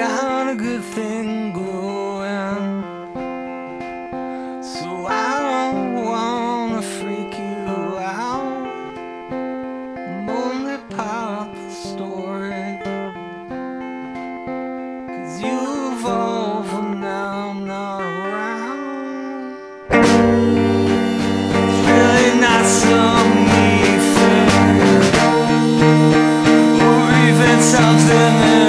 got a good thing going. So I don't wanna freak you out. I'm only part of the story. Cause you evolve and now I'm not around. It's really not some thing. Or even something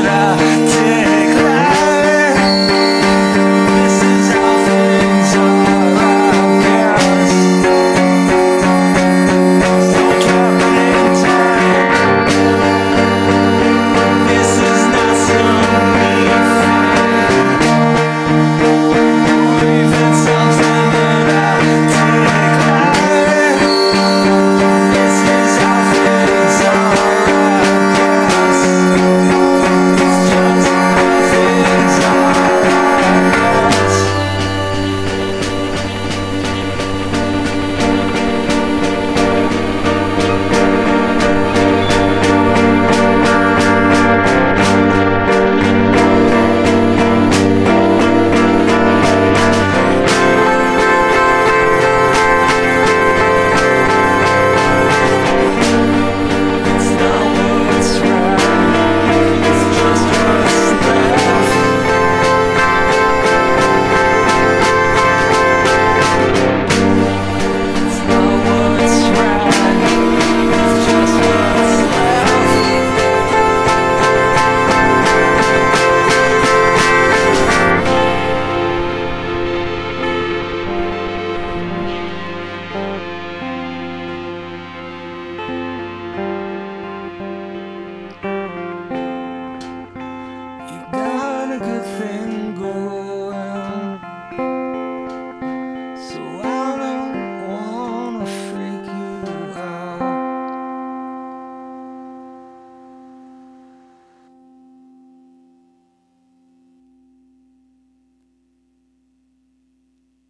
good thing.